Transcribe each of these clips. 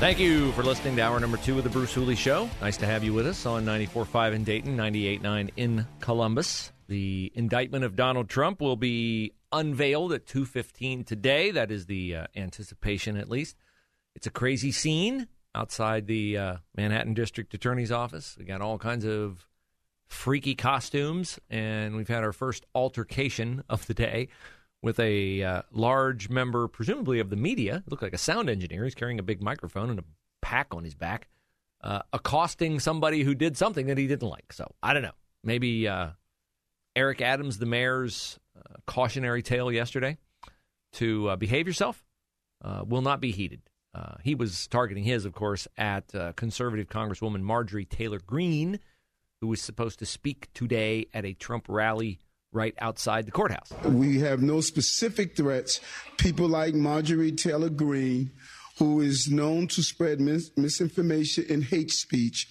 Thank you for listening to hour number two of the Bruce Hooley Show. Nice to have you with us on 94.5 in Dayton, 98.9 in Columbus. The indictment of Donald Trump will be unveiled at 2.15 today. That is the uh, anticipation, at least. It's a crazy scene outside the uh, Manhattan District Attorney's Office. We got all kinds of freaky costumes, and we've had our first altercation of the day with a uh, large member, presumably of the media. Looked like a sound engineer. He's carrying a big microphone and a pack on his back, uh, accosting somebody who did something that he didn't like. So I don't know. Maybe uh, Eric Adams, the mayor's uh, cautionary tale yesterday to uh, behave yourself uh, will not be heeded. he was targeting his, of course, at conservative Congresswoman Marjorie Taylor Greene, who was supposed to speak today at a Trump rally right outside the courthouse. We have no specific threats. People like Marjorie Taylor Greene, who is known to spread mis- misinformation and hate speech.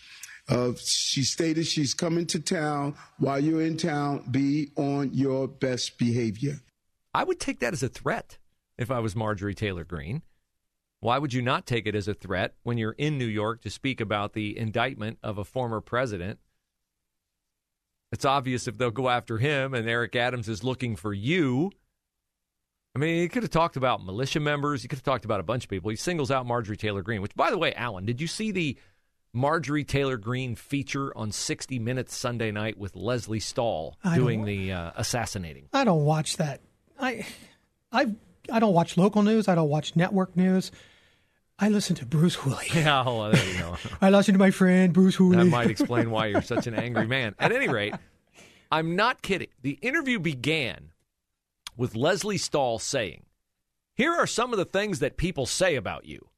Uh, she stated she's coming to town. While you're in town, be on your best behavior. I would take that as a threat if I was Marjorie Taylor Greene. Why would you not take it as a threat when you're in New York to speak about the indictment of a former president it's obvious if they'll go after him and Eric Adams is looking for you. I mean, he could have talked about militia members. He could have talked about a bunch of people. He singles out Marjorie Taylor Greene, which, by the way, Alan, did you see the Marjorie Taylor Greene feature on 60 Minutes Sunday night with Lesley Stahl doing the uh, assassinating? I don't watch that. I, I, I don't watch local news. I don't watch network news. I listen to Bruce Hooley. Yeah, well, there you go. I listen to my friend Bruce Hooley. That might explain why you're such an angry man. At any rate, I'm not kidding. The interview began with Lesley Stahl saying, Here are some of the things that people say about you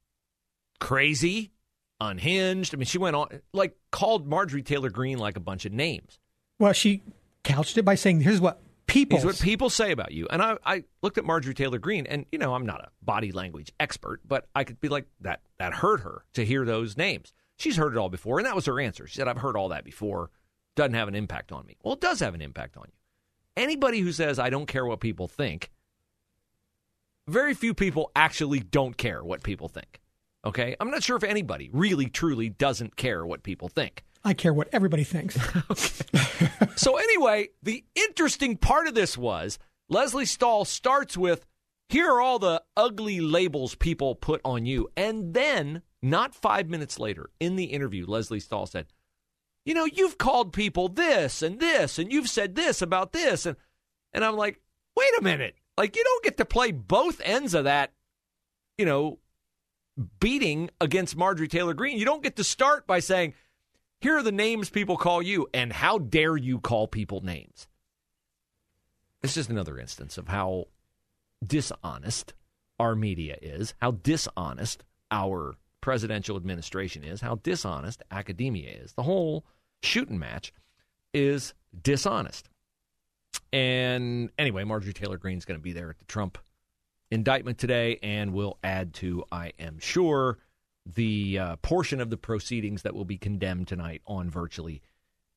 crazy, unhinged. I mean, she went on, like, called Marjorie Taylor Greene like a bunch of names. Well, she couched it by saying, Here's what people. Here's what people say about you. And I, I looked at Marjorie Taylor Greene, and, you know, I'm not a body language expert, but I could be like, that, that hurt her to hear those names. She's heard it all before, and that was her answer. She said, I've heard all that before. Doesn't have an impact on me. Well, it does have an impact on you. Anybody who says, I don't care what people think, very few people actually don't care what people think. Okay? I'm not sure if anybody really, truly doesn't care what people think. I care what everybody thinks. so, anyway, the interesting part of this was Lesley Stahl starts with here are all the ugly labels people put on you. And then, not five minutes later, in the interview, Lesley Stahl said, You know, you've called people this and this, and you've said this about this. And, and I'm like, Wait a minute. Like, you don't get to play both ends of that, you know, beating against Marjorie Taylor Greene. You don't get to start by saying, here are the names people call you, and how dare you call people names? This is another instance of how dishonest our media is, how dishonest our presidential administration is, how dishonest academia is. The whole shooting match is dishonest. And anyway, Marjorie Taylor Greene's going to be there at the Trump indictment today and will add to, I am sure, the uh, portion of the proceedings that will be condemned tonight on virtually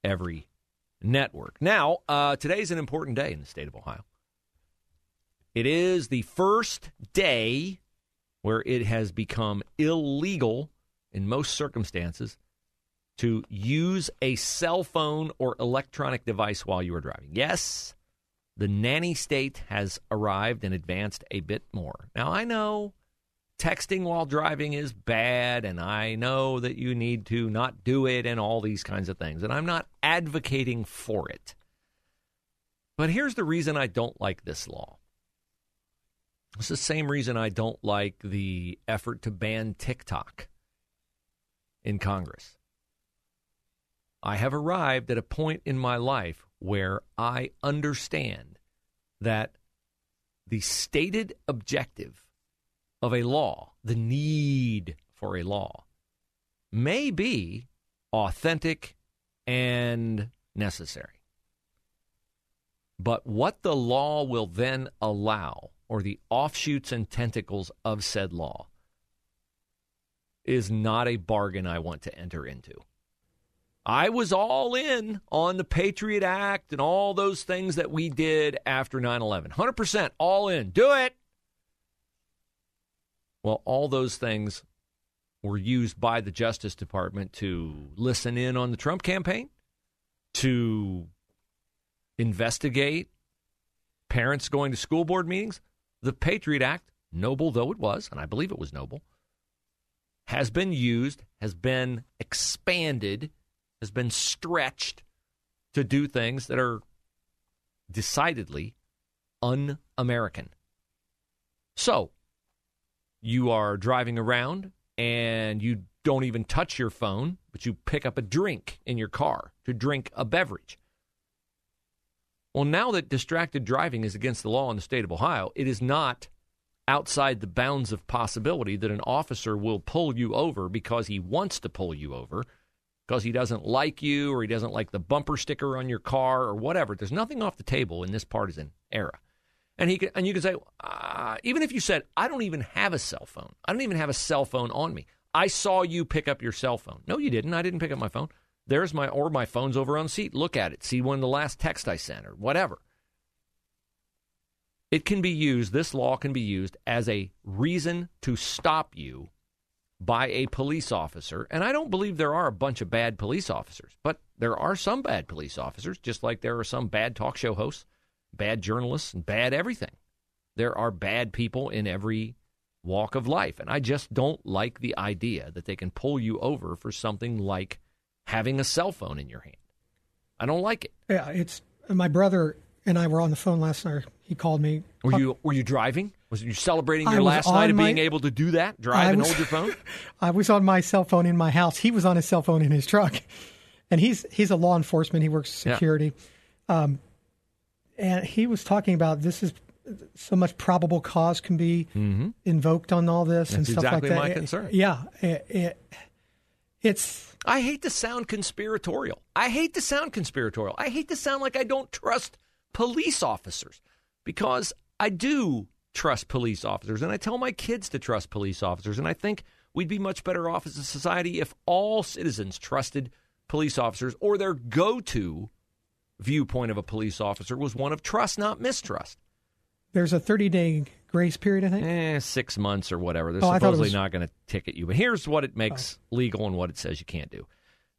every network. Now, uh, is an important day in the state of Ohio. It is the first day where it has become illegal in most circumstances to use a cell phone or electronic device while you are driving. Yes, the nanny state has arrived and advanced a bit more. Now, I know texting while driving is bad, and I know that you need to not do it and all these kinds of things. And I'm not advocating for it. But here's the reason I don't like this law. It's the same reason I don't like the effort to ban TikTok in Congress. I have arrived at a point in my life where I understand that the stated objective of a law, the need for a law, may be authentic and necessary. But what the law will then allow, or the offshoots and tentacles of said law, is not a bargain I want to enter into. I was all in on the Patriot Act and all those things that we did after 9 11. 100% all in. Do it. Well, all those things were used by the Justice Department to listen in on the Trump campaign, to investigate parents going to school board meetings. The Patriot Act, noble though it was, and I believe it was noble, has been used, has been expanded, has been stretched to do things that are decidedly un American. So, you are driving around and you don't even touch your phone, but you pick up a drink in your car to drink a beverage. Well, now that distracted driving is against the law in the state of Ohio, it is not outside the bounds of possibility that an officer will pull you over because he wants to pull you over, because he doesn't like you or he doesn't like the bumper sticker on your car or whatever. There's nothing off the table in this partisan era. And he can, and you can say, uh, even if you said, I don't even have a cell phone. I don't even have a cell phone on me. I saw you pick up your cell phone. No, you didn't. I didn't pick up my phone. There's my or my phone's over on seat. Look at it. See when the last text I sent or whatever. It can be used. This law can be used as a reason to stop you by a police officer. And I don't believe there are a bunch of bad police officers, but there are some bad police officers, just like there are some bad talk show hosts bad journalists, and bad everything. There are bad people in every walk of life. And I just don't like the idea that they can pull you over for something like having a cell phone in your hand. I don't like it. Yeah, it's my brother and I were on the phone last night. He called me. Were you were you driving? Was you celebrating your last night of my, being able to do that? Drive and hold your phone? I was on my cell phone in my house. He was on his cell phone in his truck. And he's he's a law enforcement. He works security. Yeah. Um, and he was talking about this is so much probable cause can be mm-hmm. invoked on all this That's and stuff exactly like that. my concern. Yeah, it, it, it's. I hate to sound conspiratorial. I hate to sound conspiratorial. I hate to sound like I don't trust police officers because I do trust police officers, and I tell my kids to trust police officers, and I think we'd be much better off as a society if all citizens trusted police officers or their go-to viewpoint of a police officer was one of trust, not mistrust. There's a 30 day grace period, I think. Eh, six months or whatever. They're oh, supposedly was... not going to ticket you. But here's what it makes oh. legal and what it says you can't do.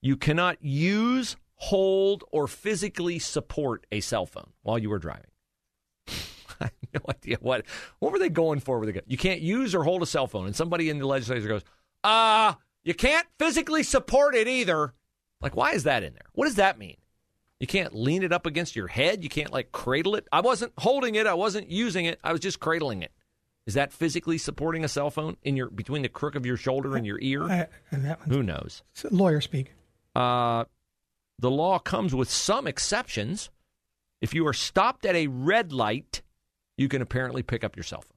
You cannot use, hold, or physically support a cell phone while you are driving. I have no idea what what were they going for with it. You can't use or hold a cell phone, and somebody in the legislature goes, "Ah, uh, you can't physically support it either." Like, why is that in there? What does that mean? You can't lean it up against your head. You can't like cradle it. I wasn't holding it. I wasn't using it. I was just cradling it. Is that physically supporting a cell phone in your between the crook of your shoulder and your ear? Uh, Who knows? Lawyer speak. Uh, the law comes with some exceptions. If you are stopped at a red light, you can apparently pick up your cell phone.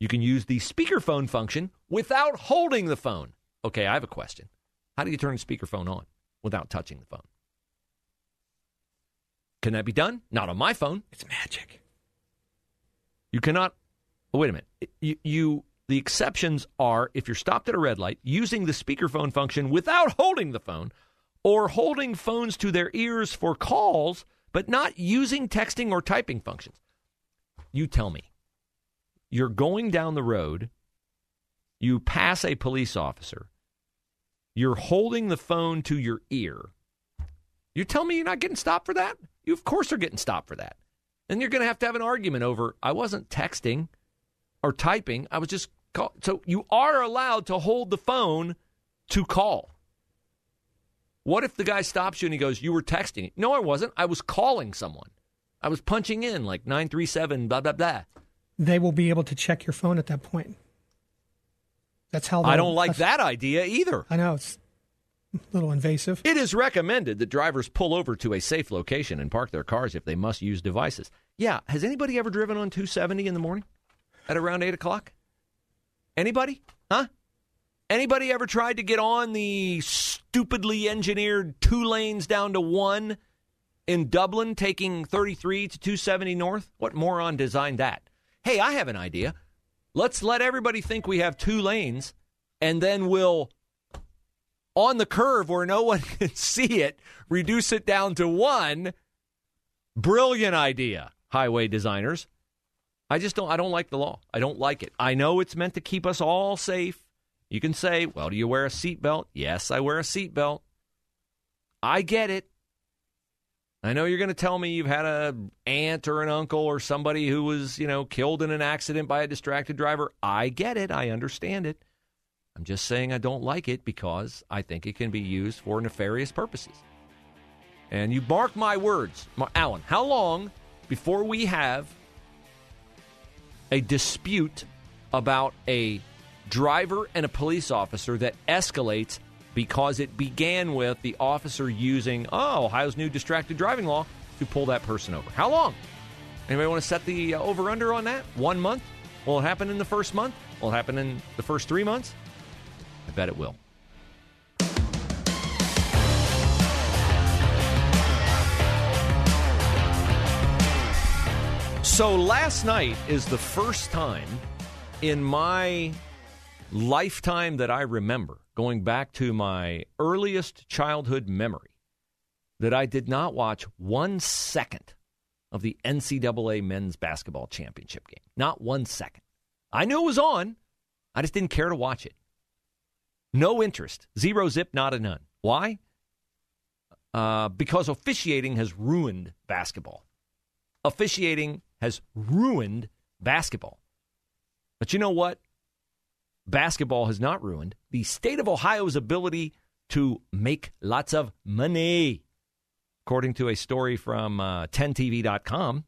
You can use the speakerphone function without holding the phone. Okay, I have a question. How do you turn the speakerphone on without touching the phone? Can that be done? Not on my phone. It's magic. You cannot. Oh, wait a minute. You, you the exceptions are if you're stopped at a red light using the speakerphone function without holding the phone, or holding phones to their ears for calls, but not using texting or typing functions. You tell me. You're going down the road. You pass a police officer. You're holding the phone to your ear. You tell me you're not getting stopped for that? You, of course, are getting stopped for that. And you're going to have to have an argument over, I wasn't texting or typing. I was just call. So you are allowed to hold the phone to call. What if the guy stops you and he goes, You were texting? No, I wasn't. I was calling someone. I was punching in like 937, blah, blah, blah. They will be able to check your phone at that point. That's how I don't like that idea either. I know. It's a little invasive. It is recommended that drivers pull over to a safe location and park their cars if they must use devices. Yeah, has anybody ever driven on 270 in the morning at around 8 o'clock? Anybody? Huh? Anybody ever tried to get on the stupidly engineered two lanes down to one in Dublin, taking 33 to 270 north? What moron designed that? Hey, I have an idea. Let's let everybody think we have two lanes, and then we'll on the curve where no one can see it, reduce it down to one. Brilliant idea, highway designers. I just don't I don't like the law. I don't like it. I know it's meant to keep us all safe You can say, well, do you wear a seatbelt? Yes, I wear a seatbelt. I get it. I know you're going to tell me you've had a aunt or an uncle or somebody who was, you know, killed in an accident by a distracted driver. I get it. I understand it. I'm just saying I don't like it because I think it can be used for nefarious purposes. And you mark my words, Alan, how long before we have a dispute about a driver and a police officer that escalates because it began with the officer using, oh, Ohio's new distracted driving law to pull that person over. How long? Anybody want to set the uh, over under on that? One month? Will it happen in the first month? Will it happen in the first three months? I bet it will. So last night is the first time in my lifetime that I remember, going back to my earliest childhood memory, that I did not watch one second of the NCAA men's basketball championship game. Not one second. I knew it was on. I just didn't care to watch it. No interest. Zero zip, not a none. Why? Uh, because officiating has ruined basketball. Officiating has ruined basketball. But you know what? basketball has not ruined the state of Ohio's ability to make lots of money. According to a story from uh, 10TV.com,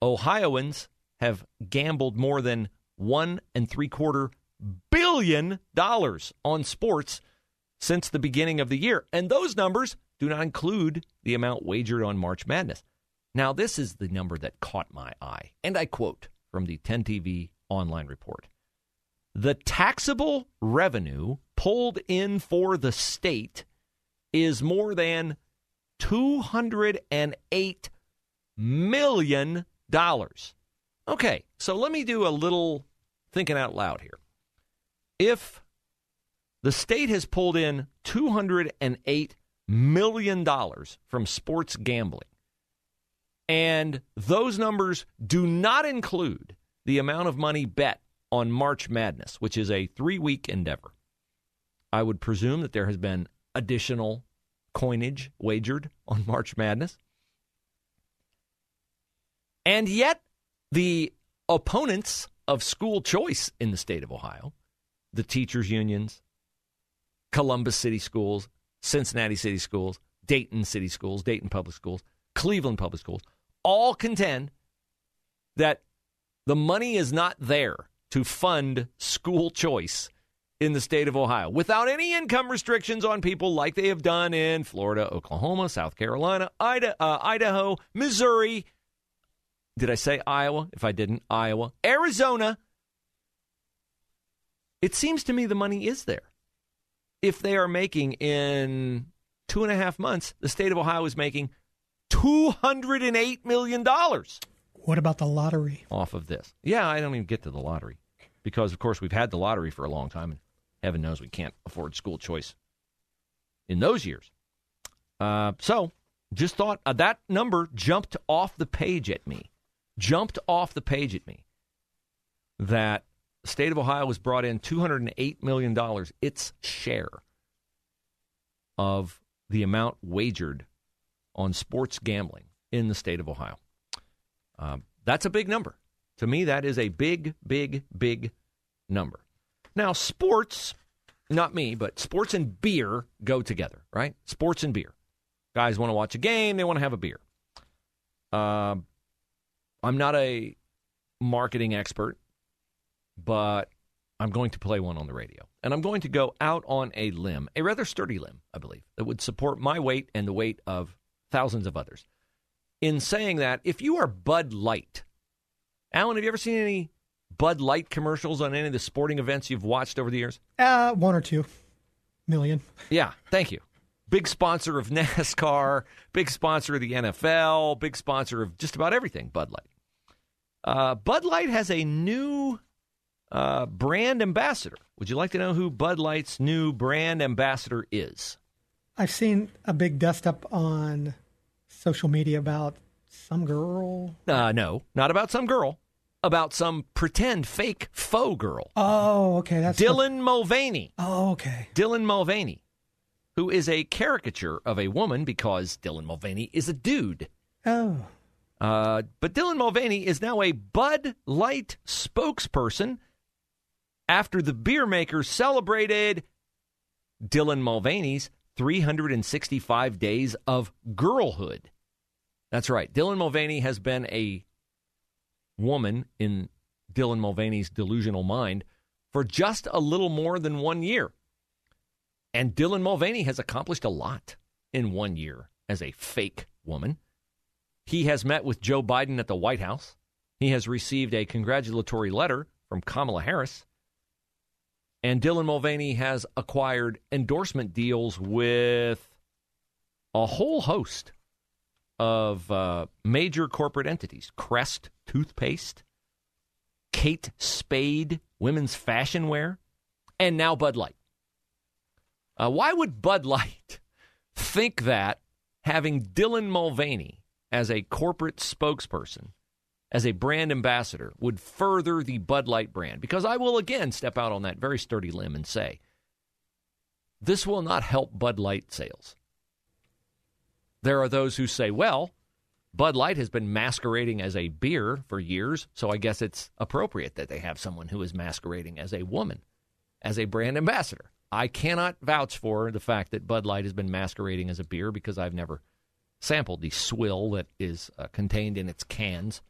Ohioans have gambled more than one and three quarter billion dollars on sports since the beginning of the year. And those numbers do not include the amount wagered on March Madness. Now, this is the number that caught my eye. And I quote from the 10TV online report the taxable revenue pulled in for the state is more than $208 million. Okay, so let me do a little thinking out loud here. If the state has pulled in $208 million from sports gambling, and those numbers do not include the amount of money bet on March Madness, which is a three week endeavor. I would presume that there has been additional coinage wagered on March Madness. And yet, the opponents of school choice in the state of Ohio, the teachers' unions, Columbus City Schools, Cincinnati City Schools, Dayton City Schools, Dayton Public Schools, Cleveland Public Schools, all contend that the money is not there to fund school choice in the state of Ohio without any income restrictions on people like they have done in Florida, Oklahoma, South Carolina, Idaho, uh, Idaho Missouri. Did I say Iowa? If I didn't, Iowa, Arizona. It seems to me the money is there. If they are making in two and a half months, the state of Ohio is making $208 million. What about the lottery? Off of this. Yeah, I don't even get to the lottery because, of course, we've had the lottery for a long time, and heaven knows we can't afford school choice in those years. Uh, so, just thought uh, that number jumped off the page at me. Jumped off the page at me. That the state of Ohio has brought in $208 million, its share of the amount wagered on sports gambling in the state of Ohio. Um, that's a big number. To me, that is a big, big, big number. Now, sports, not me, but sports and beer go together, right? Sports and beer. Guys want to watch a game, they want to have a beer. Uh, I'm not a marketing expert, but I'm going to play one on the radio. And I'm going to go out on a limb, a rather sturdy limb, I believe, that would support my weight and the weight of thousands of others. In saying that, if you are Bud Light, Alan, have you ever seen any Bud Light commercials on any of the sporting events you've watched over the years? Uh, one or two million. Yeah, thank you. Big sponsor of NASCAR, big sponsor of the NFL, big sponsor of just about everything, Bud Light. Uh, Bud Light has a new uh, brand ambassador. Would you like to know who Bud Light's new brand ambassador is? I've seen a big dust up on social media about some girl. Uh, no, not about some girl. about some pretend fake faux girl. Oh, okay. That's Dylan Mulvaney. Oh, okay. Dylan Mulvaney, who is a caricature of a woman because Dylan Mulvaney is a dude. Oh. Uh, but Dylan Mulvaney is now a Bud Light spokesperson after the beer maker celebrated Dylan Mulvaney's 365 days of girlhood. That's right. Dylan Mulvaney has been a woman in Dylan Mulvaney's delusional mind for just a little more than one year. And Dylan Mulvaney has accomplished a lot in one year as a fake woman. He has met with Joe Biden at the White House. He has received a congratulatory letter from Kamala Harris. And Dylan Mulvaney has acquired endorsement deals with a whole host of uh, major corporate entities Crest Toothpaste, Kate Spade Women's Fashion Wear, and now Bud Light. Uh, why would Bud Light think that having Dylan Mulvaney as a corporate spokesperson, as a brand ambassador, would further the Bud Light brand? Because I will again step out on that very sturdy limb and say this will not help Bud Light sales. There are those who say, well, Bud Light has been masquerading as a beer for years, so I guess it's appropriate that they have someone who is masquerading as a woman, as a brand ambassador. I cannot vouch for the fact that Bud Light has been masquerading as a beer because I've never sampled the swill that is uh, contained in its cans.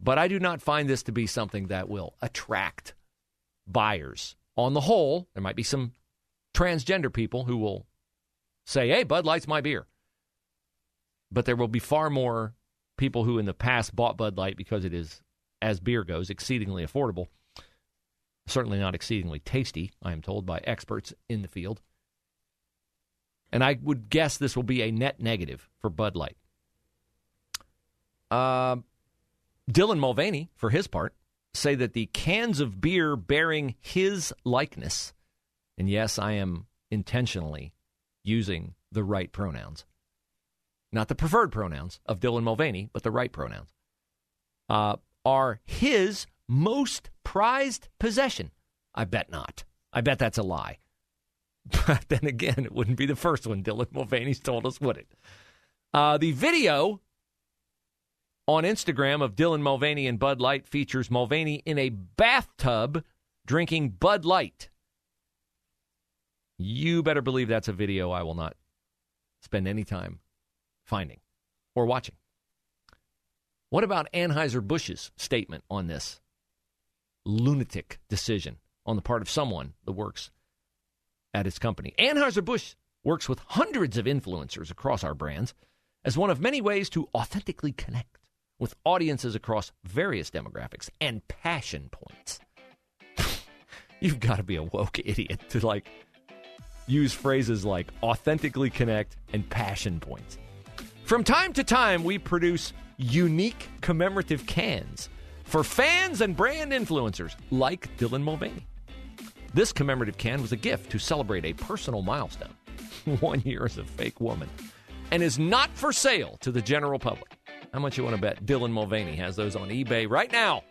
But I do not find this to be something that will attract buyers. On the whole, there might be some transgender people who will say, hey, Bud Light's my beer but there will be far more people who in the past bought Bud Light because it is, as beer goes, exceedingly affordable. Certainly not exceedingly tasty, I am told by experts in the field. And I would guess this will be a net negative for Bud Light. Uh, Dylan Mulvaney, for his part, say that the cans of beer bearing his likeness, and yes, I am intentionally using the right pronouns, not the preferred pronouns of Dylan Mulvaney, but the right pronouns, uh, are his most prized possession. I bet not. I bet that's a lie. But then again, it wouldn't be the first one Dylan Mulvaney's told us, would it? Uh, the video on Instagram of Dylan Mulvaney and Bud Light features Mulvaney in a bathtub drinking Bud Light. You better believe that's a video I will not spend any time finding or watching. What about Anheuser-Busch's statement on this lunatic decision on the part of someone that works at its company? Anheuser-Busch works with hundreds of influencers across our brands as one of many ways to authentically connect with audiences across various demographics and passion points. You've got to be a woke idiot to like use phrases like authentically connect and passion points. From time to time, we produce unique commemorative cans for fans and brand influencers like Dylan Mulvaney. This commemorative can was a gift to celebrate a personal milestone one year as a fake woman and is not for sale to the general public. How much you want to bet Dylan Mulvaney has those on eBay right now?